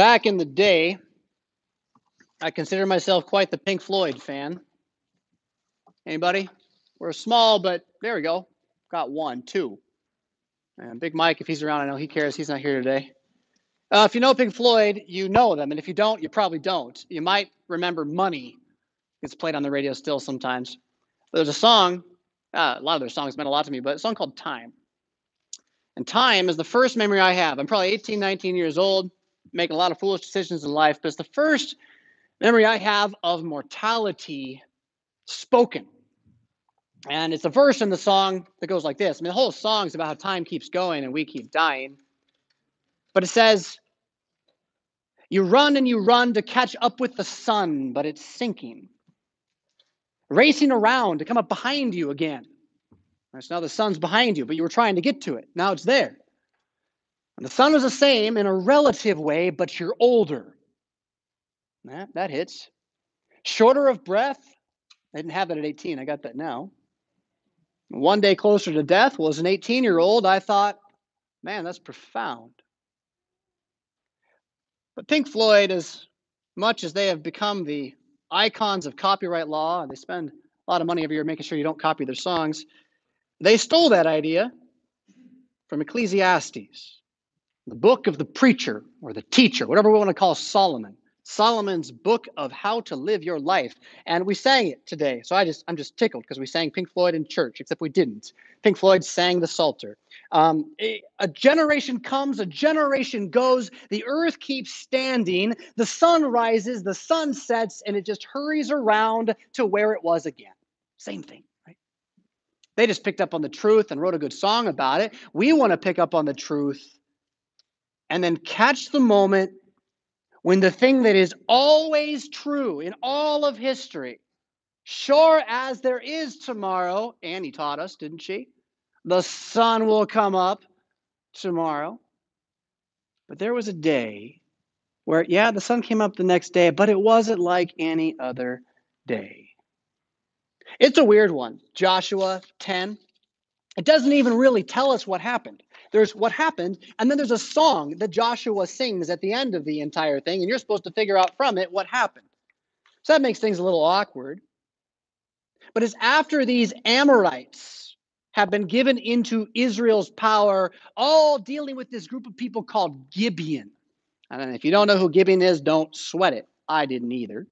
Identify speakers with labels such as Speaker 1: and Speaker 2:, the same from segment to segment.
Speaker 1: Back in the day, I consider myself quite the Pink Floyd fan. Anybody? We're small, but there we go. Got one, two. And Big Mike, if he's around, I know he cares. He's not here today. Uh, if you know Pink Floyd, you know them. And if you don't, you probably don't. You might remember Money. It's played on the radio still sometimes. There's a song, uh, a lot of their songs meant a lot to me, but a song called Time. And time is the first memory I have. I'm probably 18, 19 years old, making a lot of foolish decisions in life, but it's the first memory I have of mortality spoken. And it's a verse in the song that goes like this. I mean, the whole song is about how time keeps going and we keep dying. But it says, You run and you run to catch up with the sun, but it's sinking. Racing around to come up behind you again. Right, so now the sun's behind you, but you were trying to get to it. Now it's there. And the sun is the same in a relative way, but you're older. That, that hits. Shorter of breath. I didn't have that at 18. I got that now. One day closer to death. Well, as an 18 year old, I thought, man, that's profound. But Pink Floyd, as much as they have become the icons of copyright law, and they spend a lot of money every year making sure you don't copy their songs, they stole that idea from Ecclesiastes, the book of the preacher or the teacher, whatever we want to call Solomon. Solomon's book of how to live your life. And we sang it today. So I just I'm just tickled because we sang Pink Floyd in church, except we didn't. Pink Floyd sang the Psalter. Um, a, a generation comes, a generation goes, the earth keeps standing, the sun rises, the sun sets, and it just hurries around to where it was again. Same thing. Right? They just picked up on the truth and wrote a good song about it. We want to pick up on the truth and then catch the moment when the thing that is always true in all of history, sure as there is tomorrow, Annie taught us, didn't she? The sun will come up tomorrow. But there was a day where, yeah, the sun came up the next day, but it wasn't like any other day. It's a weird one. Joshua 10. It doesn't even really tell us what happened. There's what happened, and then there's a song that Joshua sings at the end of the entire thing, and you're supposed to figure out from it what happened. So that makes things a little awkward. But it's after these Amorites have been given into Israel's power, all dealing with this group of people called Gibeon. And if you don't know who Gibeon is, don't sweat it. I didn't either.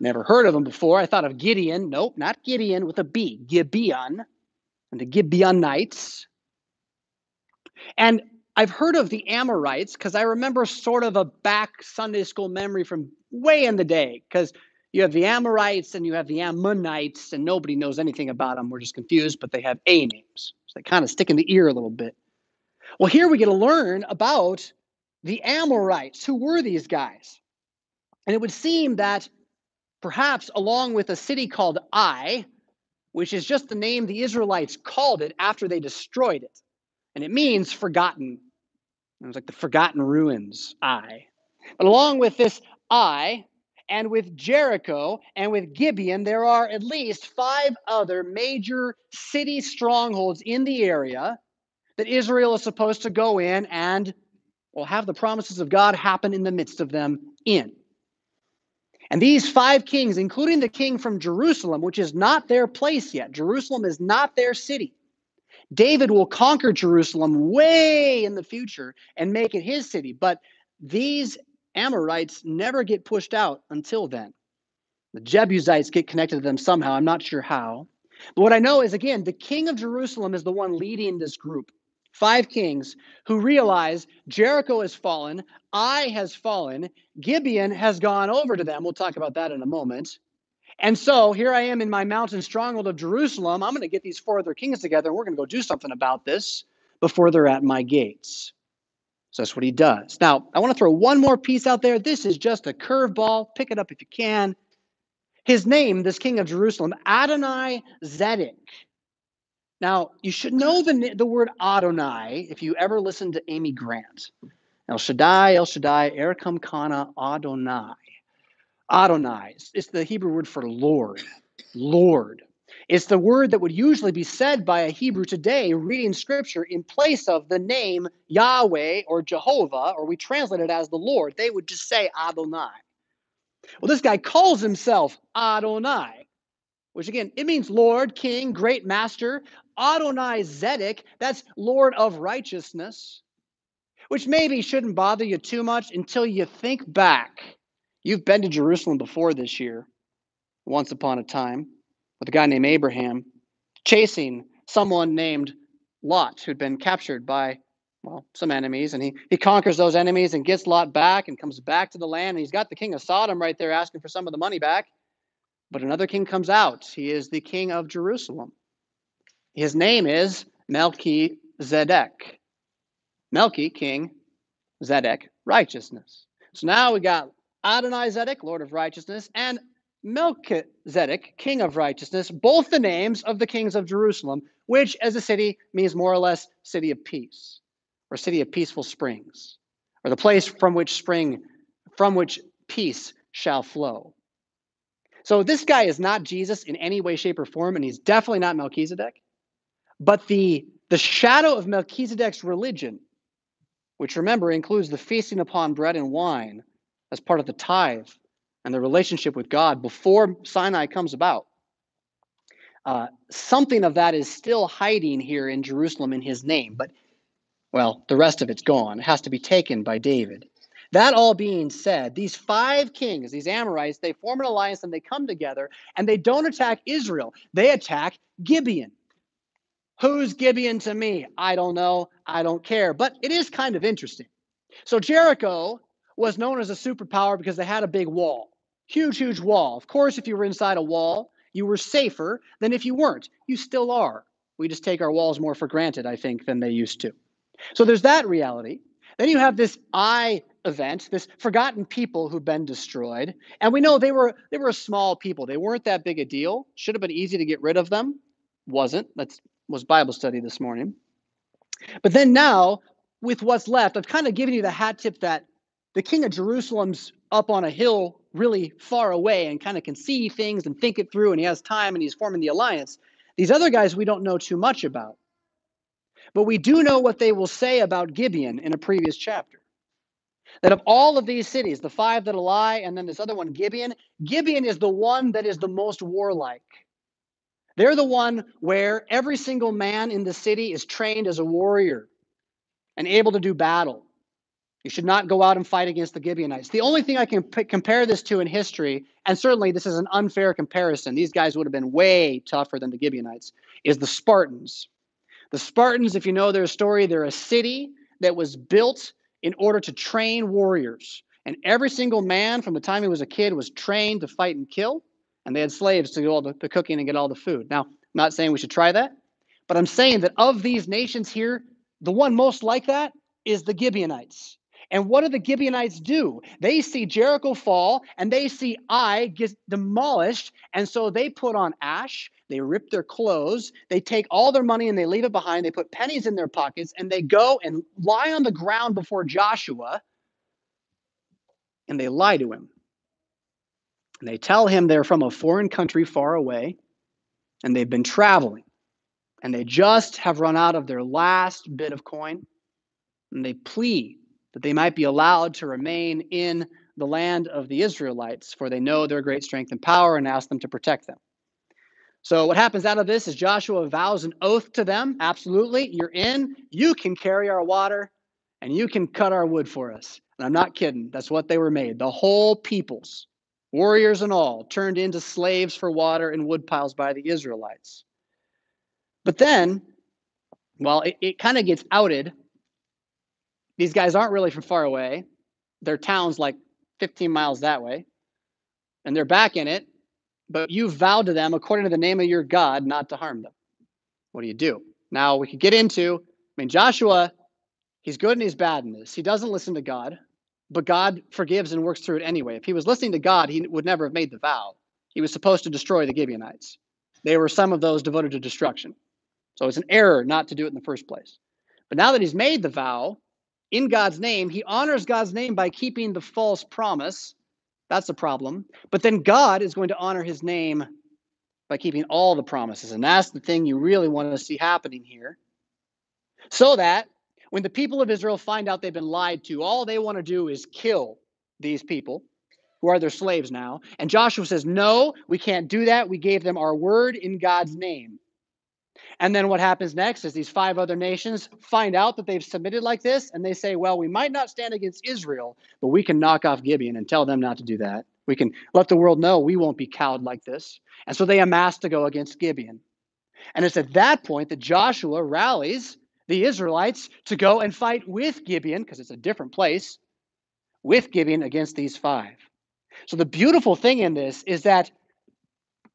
Speaker 1: Never heard of him before. I thought of Gideon. Nope, not Gideon with a B. Gibeon and the Gibeonites. And I've heard of the Amorites because I remember sort of a back Sunday school memory from way in the day because you have the Amorites and you have the Ammonites, and nobody knows anything about them. We're just confused, but they have A names. So they kind of stick in the ear a little bit. Well, here we get to learn about the Amorites. Who were these guys? And it would seem that perhaps along with a city called Ai, which is just the name the Israelites called it after they destroyed it and it means forgotten. It was like the forgotten ruins, Ai. But along with this Ai, and with Jericho and with Gibeon, there are at least five other major city strongholds in the area that Israel is supposed to go in and will have the promises of God happen in the midst of them in. And these five kings, including the king from Jerusalem, which is not their place yet, Jerusalem is not their city. David will conquer Jerusalem way in the future and make it his city. But these Amorites never get pushed out until then. The Jebusites get connected to them somehow. I'm not sure how. But what I know is, again, the king of Jerusalem is the one leading this group. Five kings who realize Jericho has fallen, Ai has fallen, Gibeon has gone over to them. We'll talk about that in a moment. And so here I am in my mountain stronghold of Jerusalem. I'm going to get these four other kings together and we're going to go do something about this before they're at my gates. So that's what he does. Now, I want to throw one more piece out there. This is just a curveball. Pick it up if you can. His name, this king of Jerusalem, Adonai Zedek. Now, you should know the, the word Adonai if you ever listen to Amy Grant. El Shaddai, El Shaddai, Erkam Kana, Adonai. Adonai. It's the Hebrew word for Lord. Lord. It's the word that would usually be said by a Hebrew today reading scripture in place of the name Yahweh or Jehovah, or we translate it as the Lord. They would just say Adonai. Well, this guy calls himself Adonai, which again, it means Lord, King, Great Master. Adonai Zedek, that's Lord of Righteousness, which maybe shouldn't bother you too much until you think back. You've been to Jerusalem before this year, once upon a time with a guy named Abraham chasing someone named Lot who'd been captured by well some enemies and he he conquers those enemies and gets Lot back and comes back to the land and he's got the king of Sodom right there asking for some of the money back. But another king comes out. He is the king of Jerusalem. His name is Melchizedek. Melchi king Zedek righteousness. So now we got Adonai Zedek lord of righteousness and Melchizedek, king of righteousness, both the names of the kings of Jerusalem, which as a city means more or less city of peace or city of peaceful springs or the place from which spring from which peace shall flow. So this guy is not Jesus in any way shape or form and he's definitely not Melchizedek. But the the shadow of Melchizedek's religion, which remember includes the feasting upon bread and wine as part of the tithe and the relationship with God before Sinai comes about. Uh, something of that is still hiding here in Jerusalem in his name, but well, the rest of it's gone. It has to be taken by David. That all being said, these five kings, these Amorites, they form an alliance and they come together and they don't attack Israel. They attack Gibeon. Who's Gibeon to me? I don't know. I don't care. But it is kind of interesting. So Jericho was known as a superpower because they had a big wall. Huge, huge wall. Of course, if you were inside a wall, you were safer than if you weren't. You still are. We just take our walls more for granted, I think, than they used to. So there's that reality. Then you have this Ai event, this forgotten people who've been destroyed. And we know they were they were a small people. They weren't that big a deal. Should have been easy to get rid of them. Wasn't. That was Bible study this morning. But then now, with what's left, I've kind of given you the hat tip that the king of Jerusalem's up on a hill really far away and kind of can see things and think it through and he has time and he's forming the alliance. These other guys we don't know too much about. But we do know what they will say about Gibeon in a previous chapter. That of all of these cities, the five that lie, and then this other one, Gibeon, Gibeon is the one that is the most warlike. They're the one where every single man in the city is trained as a warrior and able to do battle. You should not go out and fight against the Gibeonites. The only thing I can p- compare this to in history, and certainly this is an unfair comparison, these guys would have been way tougher than the Gibeonites, is the Spartans. The Spartans, if you know their story, they're a city that was built in order to train warriors. And every single man from the time he was a kid was trained to fight and kill. And they had slaves to do all the, the cooking and get all the food. Now, I'm not saying we should try that, but I'm saying that of these nations here, the one most like that is the Gibeonites. And what do the Gibeonites do? They see Jericho fall and they see Ai get demolished. And so they put on ash, they rip their clothes, they take all their money and they leave it behind. They put pennies in their pockets and they go and lie on the ground before Joshua and they lie to him. And they tell him they're from a foreign country far away and they've been traveling and they just have run out of their last bit of coin and they plead that they might be allowed to remain in the land of the Israelites, for they know their great strength and power and ask them to protect them. So, what happens out of this is Joshua vows an oath to them absolutely, you're in, you can carry our water, and you can cut our wood for us. And I'm not kidding, that's what they were made. The whole peoples, warriors and all, turned into slaves for water and wood piles by the Israelites. But then, well, it, it kind of gets outed these guys aren't really from far away. Their town's like 15 miles that way. And they're back in it, but you vowed to them, according to the name of your God, not to harm them. What do you do? Now we could get into, I mean, Joshua, he's good and he's bad in this. He doesn't listen to God, but God forgives and works through it anyway. If he was listening to God, he would never have made the vow. He was supposed to destroy the Gibeonites. They were some of those devoted to destruction. So it's an error not to do it in the first place. But now that he's made the vow, in God's name. He honors God's name by keeping the false promise. That's a problem. But then God is going to honor his name by keeping all the promises. And that's the thing you really want to see happening here. So that when the people of Israel find out they've been lied to, all they want to do is kill these people who are their slaves now. And Joshua says, No, we can't do that. We gave them our word in God's name. And then what happens next is these five other nations find out that they've submitted like this, and they say, Well, we might not stand against Israel, but we can knock off Gibeon and tell them not to do that. We can let the world know we won't be cowed like this. And so they amass to go against Gibeon. And it's at that point that Joshua rallies the Israelites to go and fight with Gibeon, because it's a different place, with Gibeon against these five. So the beautiful thing in this is that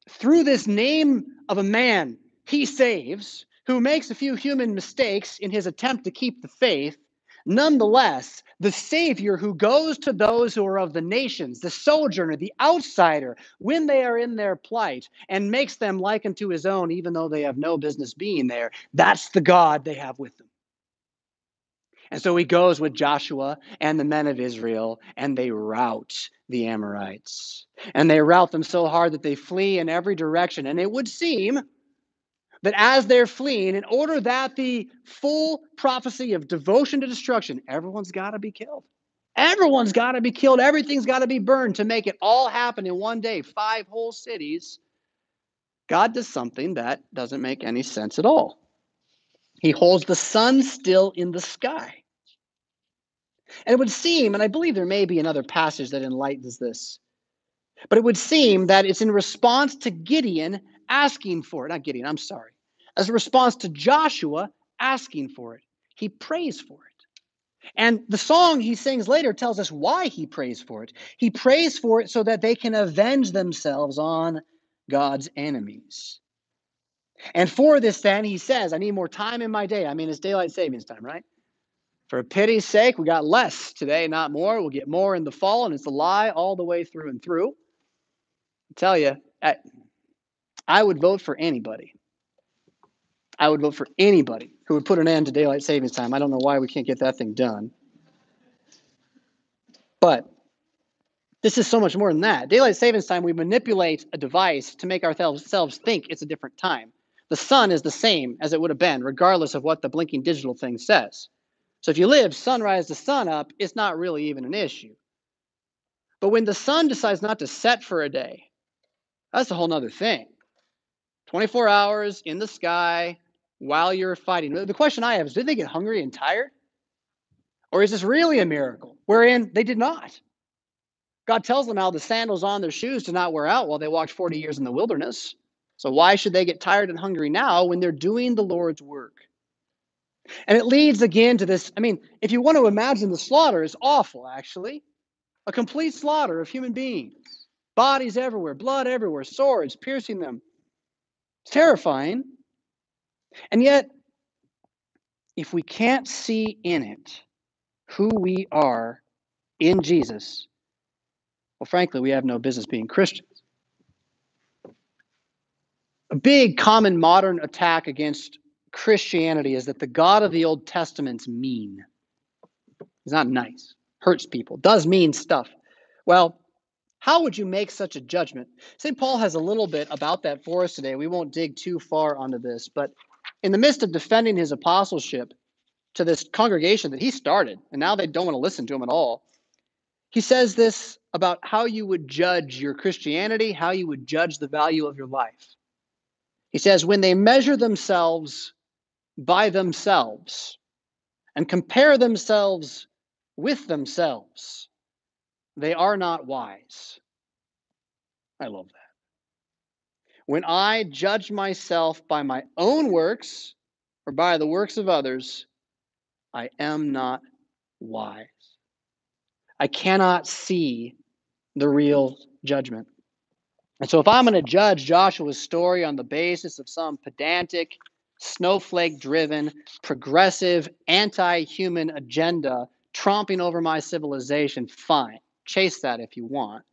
Speaker 1: through this name of a man he saves, who makes a few human mistakes in his attempt to keep the faith, nonetheless, the Savior who goes to those who are of the nations, the sojourner, the outsider, when they are in their plight, and makes them like unto his own, even though they have no business being there, that's the God they have with them. And so he goes with Joshua and the men of Israel, and they rout the Amorites. And they rout them so hard that they flee in every direction. And it would seem that as they're fleeing, in order that the full prophecy of devotion to destruction, everyone's got to be killed. Everyone's got to be killed. Everything's got to be burned to make it all happen in one day, five whole cities. God does something that doesn't make any sense at all. He holds the sun still in the sky. And it would seem, and I believe there may be another passage that enlightens this, but it would seem that it's in response to Gideon asking for it. Not Gideon, I'm sorry. As a response to Joshua asking for it, he prays for it. And the song he sings later tells us why he prays for it. He prays for it so that they can avenge themselves on God's enemies. And for this, then, he says, I need more time in my day. I mean, it's daylight savings time, right? For pity's sake, we got less today, not more. We'll get more in the fall, and it's a lie all the way through and through. I tell you, I, would vote for anybody. I would vote for anybody who would put an end to daylight savings time. I don't know why we can't get that thing done. But this is so much more than that. Daylight savings time, we manipulate a device to make ourselves think it's a different time. The sun is the same as it would have been, regardless of what the blinking digital thing says. So if you live sunrise to sun up, it's not really even an issue. But when the sun decides not to set for a day, that's a whole nother thing. 24 hours in the sky while you're fighting. The question I have is did they get hungry and tired? Or is this really a miracle wherein they did not? God tells them how the sandals on their shoes did not wear out while they walked 40 years in the wilderness. So why should they get tired and hungry now when they're doing the Lord's work? And it leads again to this. I mean, if you want to imagine the slaughter, is awful, actually. A complete slaughter of human beings, bodies everywhere, blood everywhere, swords piercing them. It's terrifying. And yet, if we can't see in it who we are in Jesus, well, frankly, we have no business being Christians. A big common modern attack against Christianity is that the God of the Old Testament's mean. He's not nice, hurts people, does mean stuff. Well, how would you make such a judgment? St. Paul has a little bit about that for us today. We won't dig too far onto this, but in the midst of defending his apostleship to this congregation that he started, and now they don't want to listen to him at all, he says this about how you would judge your Christianity, how you would judge the value of your life. He says, when they measure themselves by themselves and compare themselves with themselves, they are not wise. I love that. When I judge myself by my own works or by the works of others, I am not wise. I cannot see the real judgment. And so, if I'm going to judge Joshua's story on the basis of some pedantic, snowflake driven, progressive, anti human agenda tromping over my civilization, fine. Chase that if you want.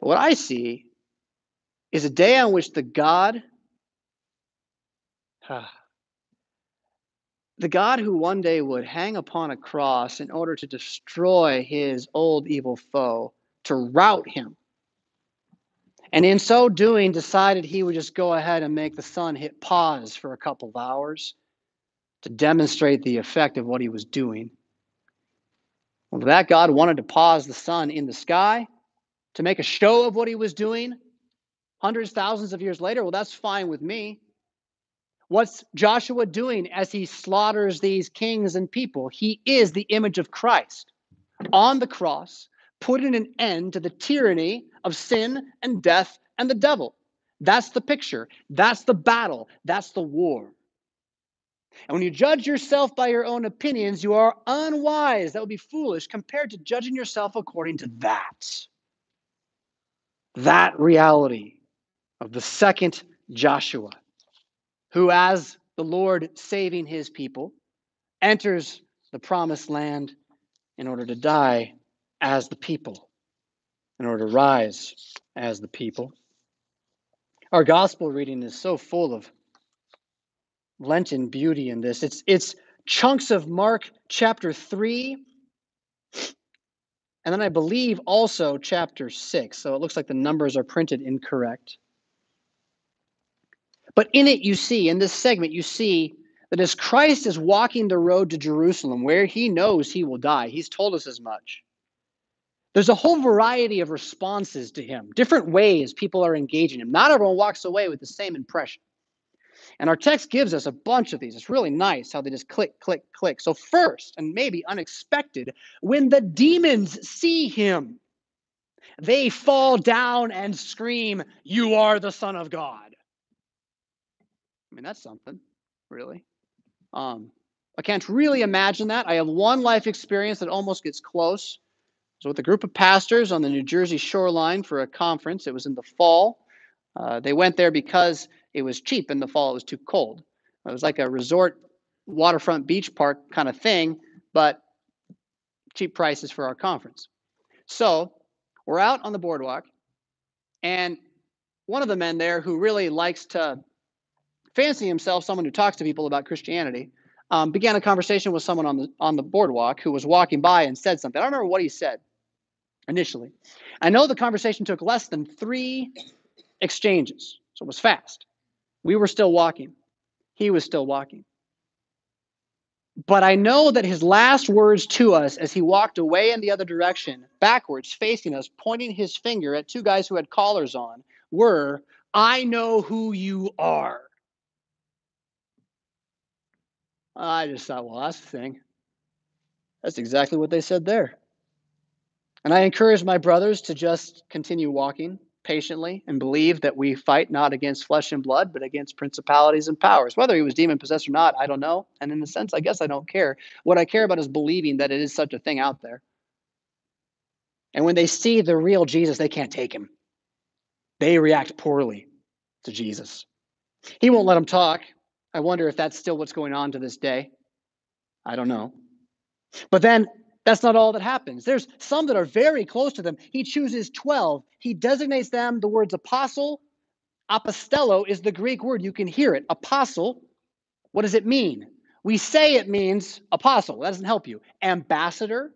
Speaker 1: But what I see is a day on which the God, the God who one day would hang upon a cross in order to destroy his old evil foe, to rout him And in so doing, decided he would just go ahead and make the sun hit pause for a couple of hours to demonstrate the effect of what he was doing. Well, that God wanted to pause the sun in the sky to make a show of what he was doing hundreds, thousands of years later, well, that's fine with me. What's Joshua doing as he slaughters these kings and people? He is the image of Christ on the cross, putting an end to the tyranny of sin and death and the devil. That's the picture. That's the battle. That's the war. And when you judge yourself by your own opinions, you are unwise. That would be foolish compared to judging yourself according to that. That reality of the second Joshua, who, as the Lord saving his people, enters the promised land in order to die as the people, in order to rise as the people. Our gospel reading is so full of Lenten beauty in this. It's it's chunks of Mark chapter 3 and then I believe also chapter 6. So it looks like the numbers are printed incorrect. But in it you see in this segment you see that as Christ is walking the road to Jerusalem where he knows he will die. He's told us as much. There's a whole variety of responses to him, different ways people are engaging him. Not everyone walks away with the same impression. And our text gives us a bunch of these. It's really nice how they just click, click, click. So, first, and maybe unexpected, when the demons see him, they fall down and scream, You are the Son of God. I mean, that's something, really. Um, I can't really imagine that. I have one life experience that almost gets close. So, with a group of pastors on the New Jersey shoreline for a conference. It was in the fall. Uh, they went there because it was cheap in the fall. It was too cold. It was like a resort waterfront beach park kind of thing, but cheap prices for our conference. So we're out on the boardwalk, and one of the men there who really likes to fancy himself someone who talks to people about Christianity um, began a conversation with someone on the on the boardwalk who was walking by and said something. I don't remember what he said initially. I know the conversation took less than three exchanges, so it was fast. We were still walking. He was still walking. But I know that his last words to us as he walked away in the other direction, backwards, facing us, pointing his finger at two guys who had collars on, were, I know who you are. I just thought, well, that's the thing. That's exactly what they said there. And I encourage my brothers to just continue walking patiently and believe that we fight not against flesh and blood, but against principalities and powers. Whether he was demon possessed or not, I don't know. And in a sense, I guess I don't care. What I care about is believing that it is such a thing out there. And when they see the real Jesus, they can't take him. They react poorly to Jesus. He won't let them talk. I wonder if that's still what's going on to this day. I don't know. But then that's not all that happens. There's some that are very close to them. He chooses 12. He designates them the words apostle. Apostello is the Greek word. You can hear it. Apostle. What does it mean? We say it means apostle. That doesn't help you. Ambassador.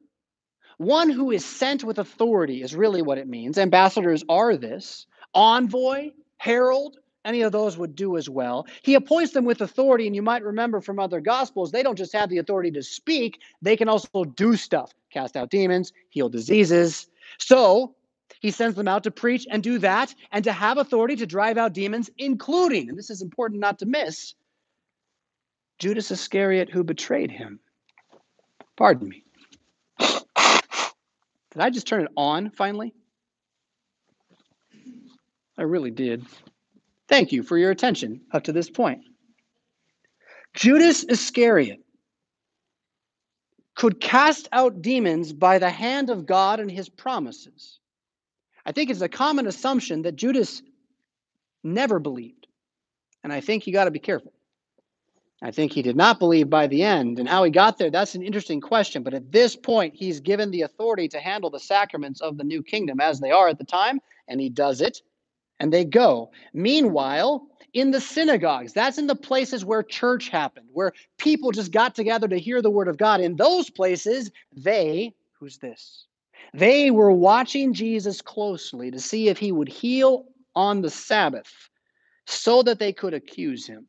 Speaker 1: One who is sent with authority is really what it means. Ambassadors are this. Envoy, herald, any of those would do as well. He appoints them with authority, and you might remember from other gospels, they don't just have the authority to speak, they can also do stuff cast out demons, heal diseases. So he sends them out to preach and do that, and to have authority to drive out demons, including, and this is important not to miss, Judas Iscariot who betrayed him. Pardon me. Did I just turn it on finally? I really did. Thank you for your attention up to this point. Judas Iscariot could cast out demons by the hand of God and his promises. I think it's a common assumption that Judas never believed. And I think you got to be careful. I think he did not believe by the end. And how he got there, that's an interesting question. But at this point, he's given the authority to handle the sacraments of the new kingdom as they are at the time, and he does it and they go. Meanwhile, in the synagogues, that's in the places where church happened, where people just got together to hear the word of God. In those places, they, who's this? They were watching Jesus closely to see if he would heal on the Sabbath so that they could accuse him.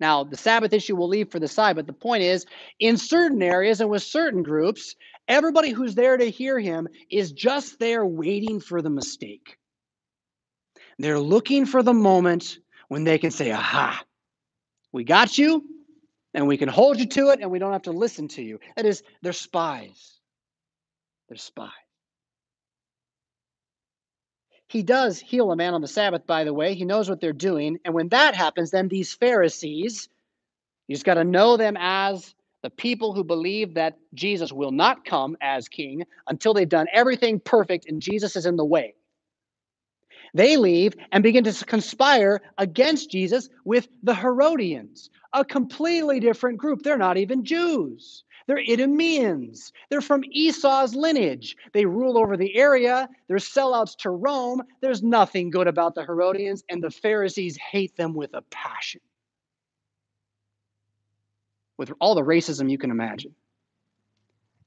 Speaker 1: Now, the Sabbath issue we'll leave for the side, but the point is in certain areas and with certain groups, everybody who's there to hear him is just there waiting for the mistake. They're looking for the moment when they can say, Aha, we got you, and we can hold you to it, and we don't have to listen to you. That is, they're spies. They're spies. He does heal a man on the Sabbath, by the way. He knows what they're doing. And when that happens, then these Pharisees, you just got to know them as the people who believe that Jesus will not come as king until they've done everything perfect and Jesus is in the way. They leave and begin to conspire against Jesus with the Herodians, a completely different group. They're not even Jews. They're Idumeans. They're from Esau's lineage. They rule over the area. They're sellouts to Rome. There's nothing good about the Herodians, and the Pharisees hate them with a passion. With all the racism you can imagine.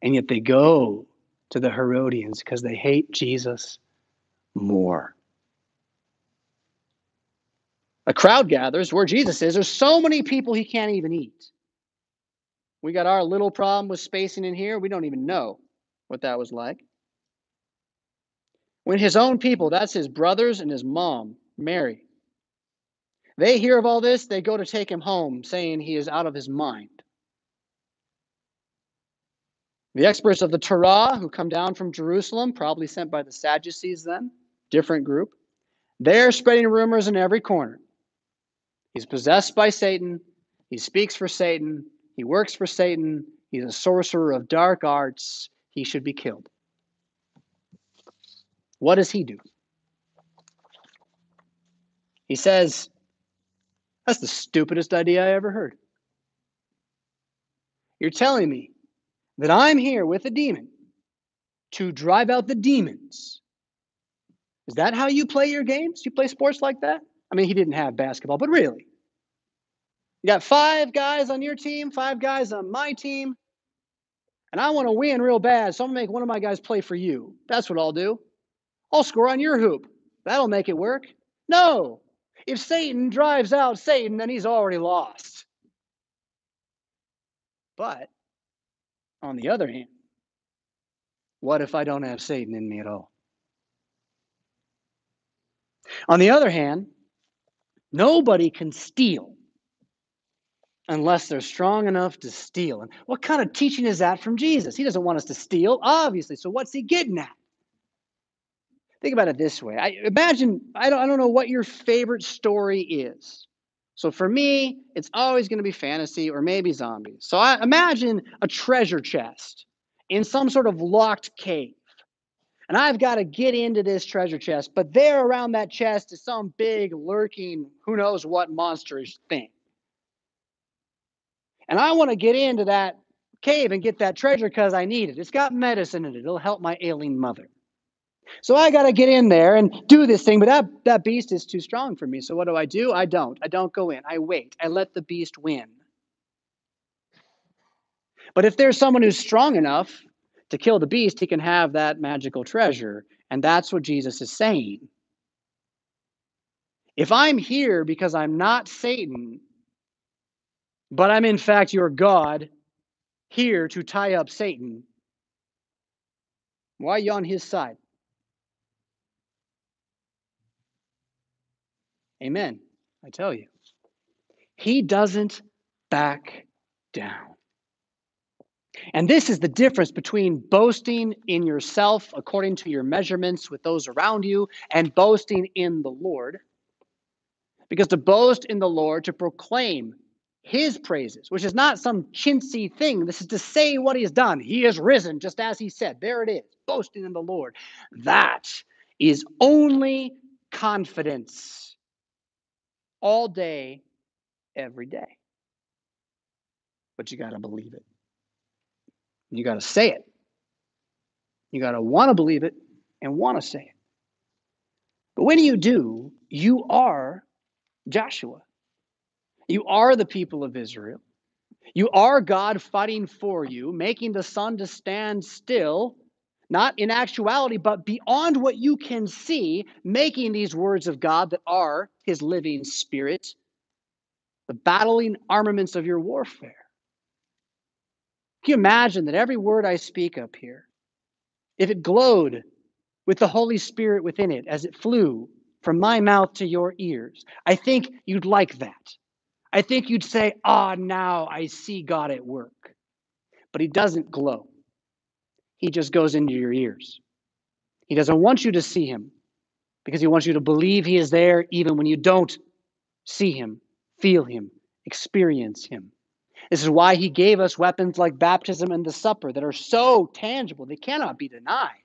Speaker 1: And yet they go to the Herodians because they hate Jesus more. A crowd gathers where Jesus is. There's so many people he can't even eat. We got our little problem with spacing in here. We don't even know what that was like. When his own people, that's his brothers and his mom, Mary, they hear of all this, they go to take him home, saying he is out of his mind. The experts of the Torah, who come down from Jerusalem, probably sent by the Sadducees then, different group, they're spreading rumors in every corner. He's possessed by Satan. He speaks for Satan. He works for Satan. He's a sorcerer of dark arts. He should be killed. What does he do? He says, That's the stupidest idea I ever heard. You're telling me that I'm here with a demon to drive out the demons. Is that how you play your games? You play sports like that? I mean, he didn't have basketball, but really. You got five guys on your team, five guys on my team, and I want to win real bad, so I'm going to make one of my guys play for you. That's what I'll do. I'll score on your hoop. That'll make it work. No. If Satan drives out Satan, then he's already lost. But on the other hand, what if I don't have Satan in me at all? On the other hand, nobody can steal unless they're strong enough to steal. And what kind of teaching is that from Jesus? He doesn't want us to steal, obviously. So what's he getting at? Think about it this way. I imagine I don't I don't know what your favorite story is. So for me, it's always going to be fantasy or maybe zombies. So I imagine a treasure chest in some sort of locked cave. And I've got to get into this treasure chest, but there around that chest is some big lurking, who knows what monstrous thing. And I want to get into that cave and get that treasure because I need it. It's got medicine in it. It'll help my ailing mother. So I got to get in there and do this thing, but that, that beast is too strong for me. So what do I do? I don't. I don't go in. I wait. I let the beast win. But if there's someone who's strong enough to kill the beast, he can have that magical treasure. And that's what Jesus is saying. If I'm here because I'm not Satan, but I'm in fact your God, here to tie up Satan. Why are you on his side? Amen. I tell you. He doesn't back down. And this is the difference between boasting in yourself according to your measurements with those around you and boasting in the Lord. Because to boast in the Lord, to proclaim his praises, which is not some chintzy thing. This is to say what he has done. He has risen, just as he said. There it is, boasting in the Lord. That is only confidence all day, every day. But you got to believe it. You got to say it. You got to want to believe it and want to say it. But when you do, you are Joshua. You are the people of Israel. You are God fighting for you, making the sun to stand still, not in actuality, but beyond what you can see, making these words of God that are his living spirit, the battling armaments of your warfare. Can you imagine that every word I speak up here, if it glowed with the Holy Spirit within it as it flew from my mouth to your ears, I think you'd like that. I think you'd say, Ah, now I see God at work. But he doesn't glow, he just goes into your ears. He doesn't want you to see him because he wants you to believe he is there even when you don't see him, feel him, experience him. This is why he gave us weapons like baptism and the supper that are so tangible, they cannot be denied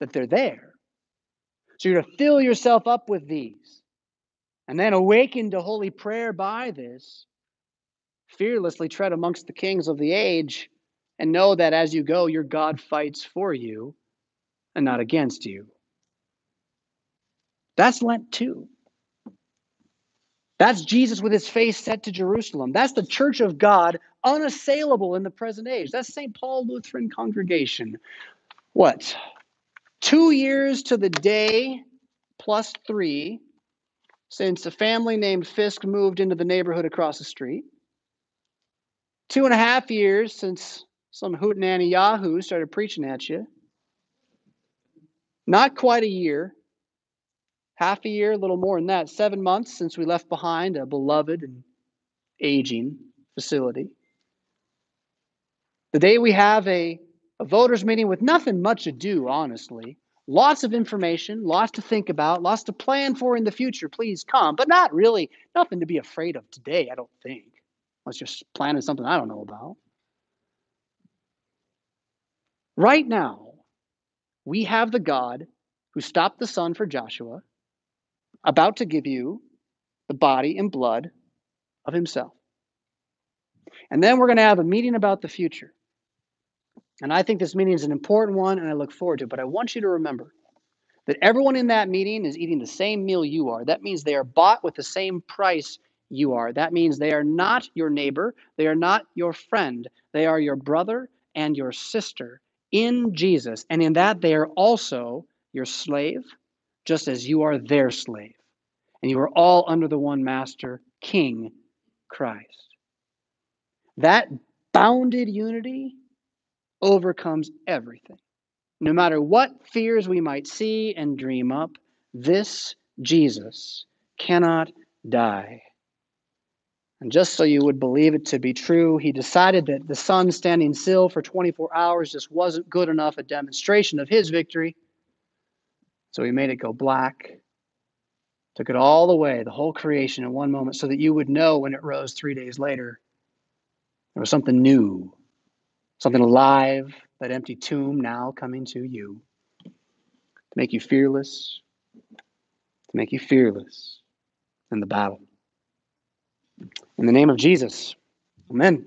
Speaker 1: that they're there. So you're to fill yourself up with these and then awaken to holy prayer by this. Fearlessly tread amongst the kings of the age and know that as you go, your God fights for you and not against you. That's Lent too. That's Jesus with his face set to Jerusalem. That's the church of God, unassailable in the present age. That's St. Paul Lutheran congregation. What? Two years to the day plus three since a family named Fisk moved into the neighborhood across the street. Two and a half years since some hootenanny Yahoo started preaching at you. Not quite a year half a year, a little more than that, seven months since we left behind a beloved and aging facility. The day we have a, a voters' meeting with nothing much to do, honestly. Lots of information, lots to think about, lots to plan for in the future. Please come, but not really, nothing to be afraid of today, I don't think. Unless you're planning something I don't know about. Right now, we have the God who stopped the sun for Joshua, about to give you the body and blood of himself. And then we're going to have a meeting about the future. And I think this meeting is an important one and I look forward to it. But I want you to remember that everyone in that meeting is eating the same meal you are. That means they are bought with the same price you are. That means they are not your neighbor, they are not your friend, they are your brother and your sister in Jesus. And in that, they are also your slave just as you are their slave. And you are all under the one master, King Christ. That bounded unity overcomes everything. No matter what fears we might see and dream up, this Jesus cannot die. And just so you would believe it to be true, he decided that the sun standing still for 24 hours just wasn't good enough a demonstration of his victory. So he made it go black, took it all the way, the whole creation in one moment, so that you would know when it rose three days later. There was something new, something alive, that empty tomb now coming to you to make you fearless, to make you fearless in the battle. In the name of Jesus, amen.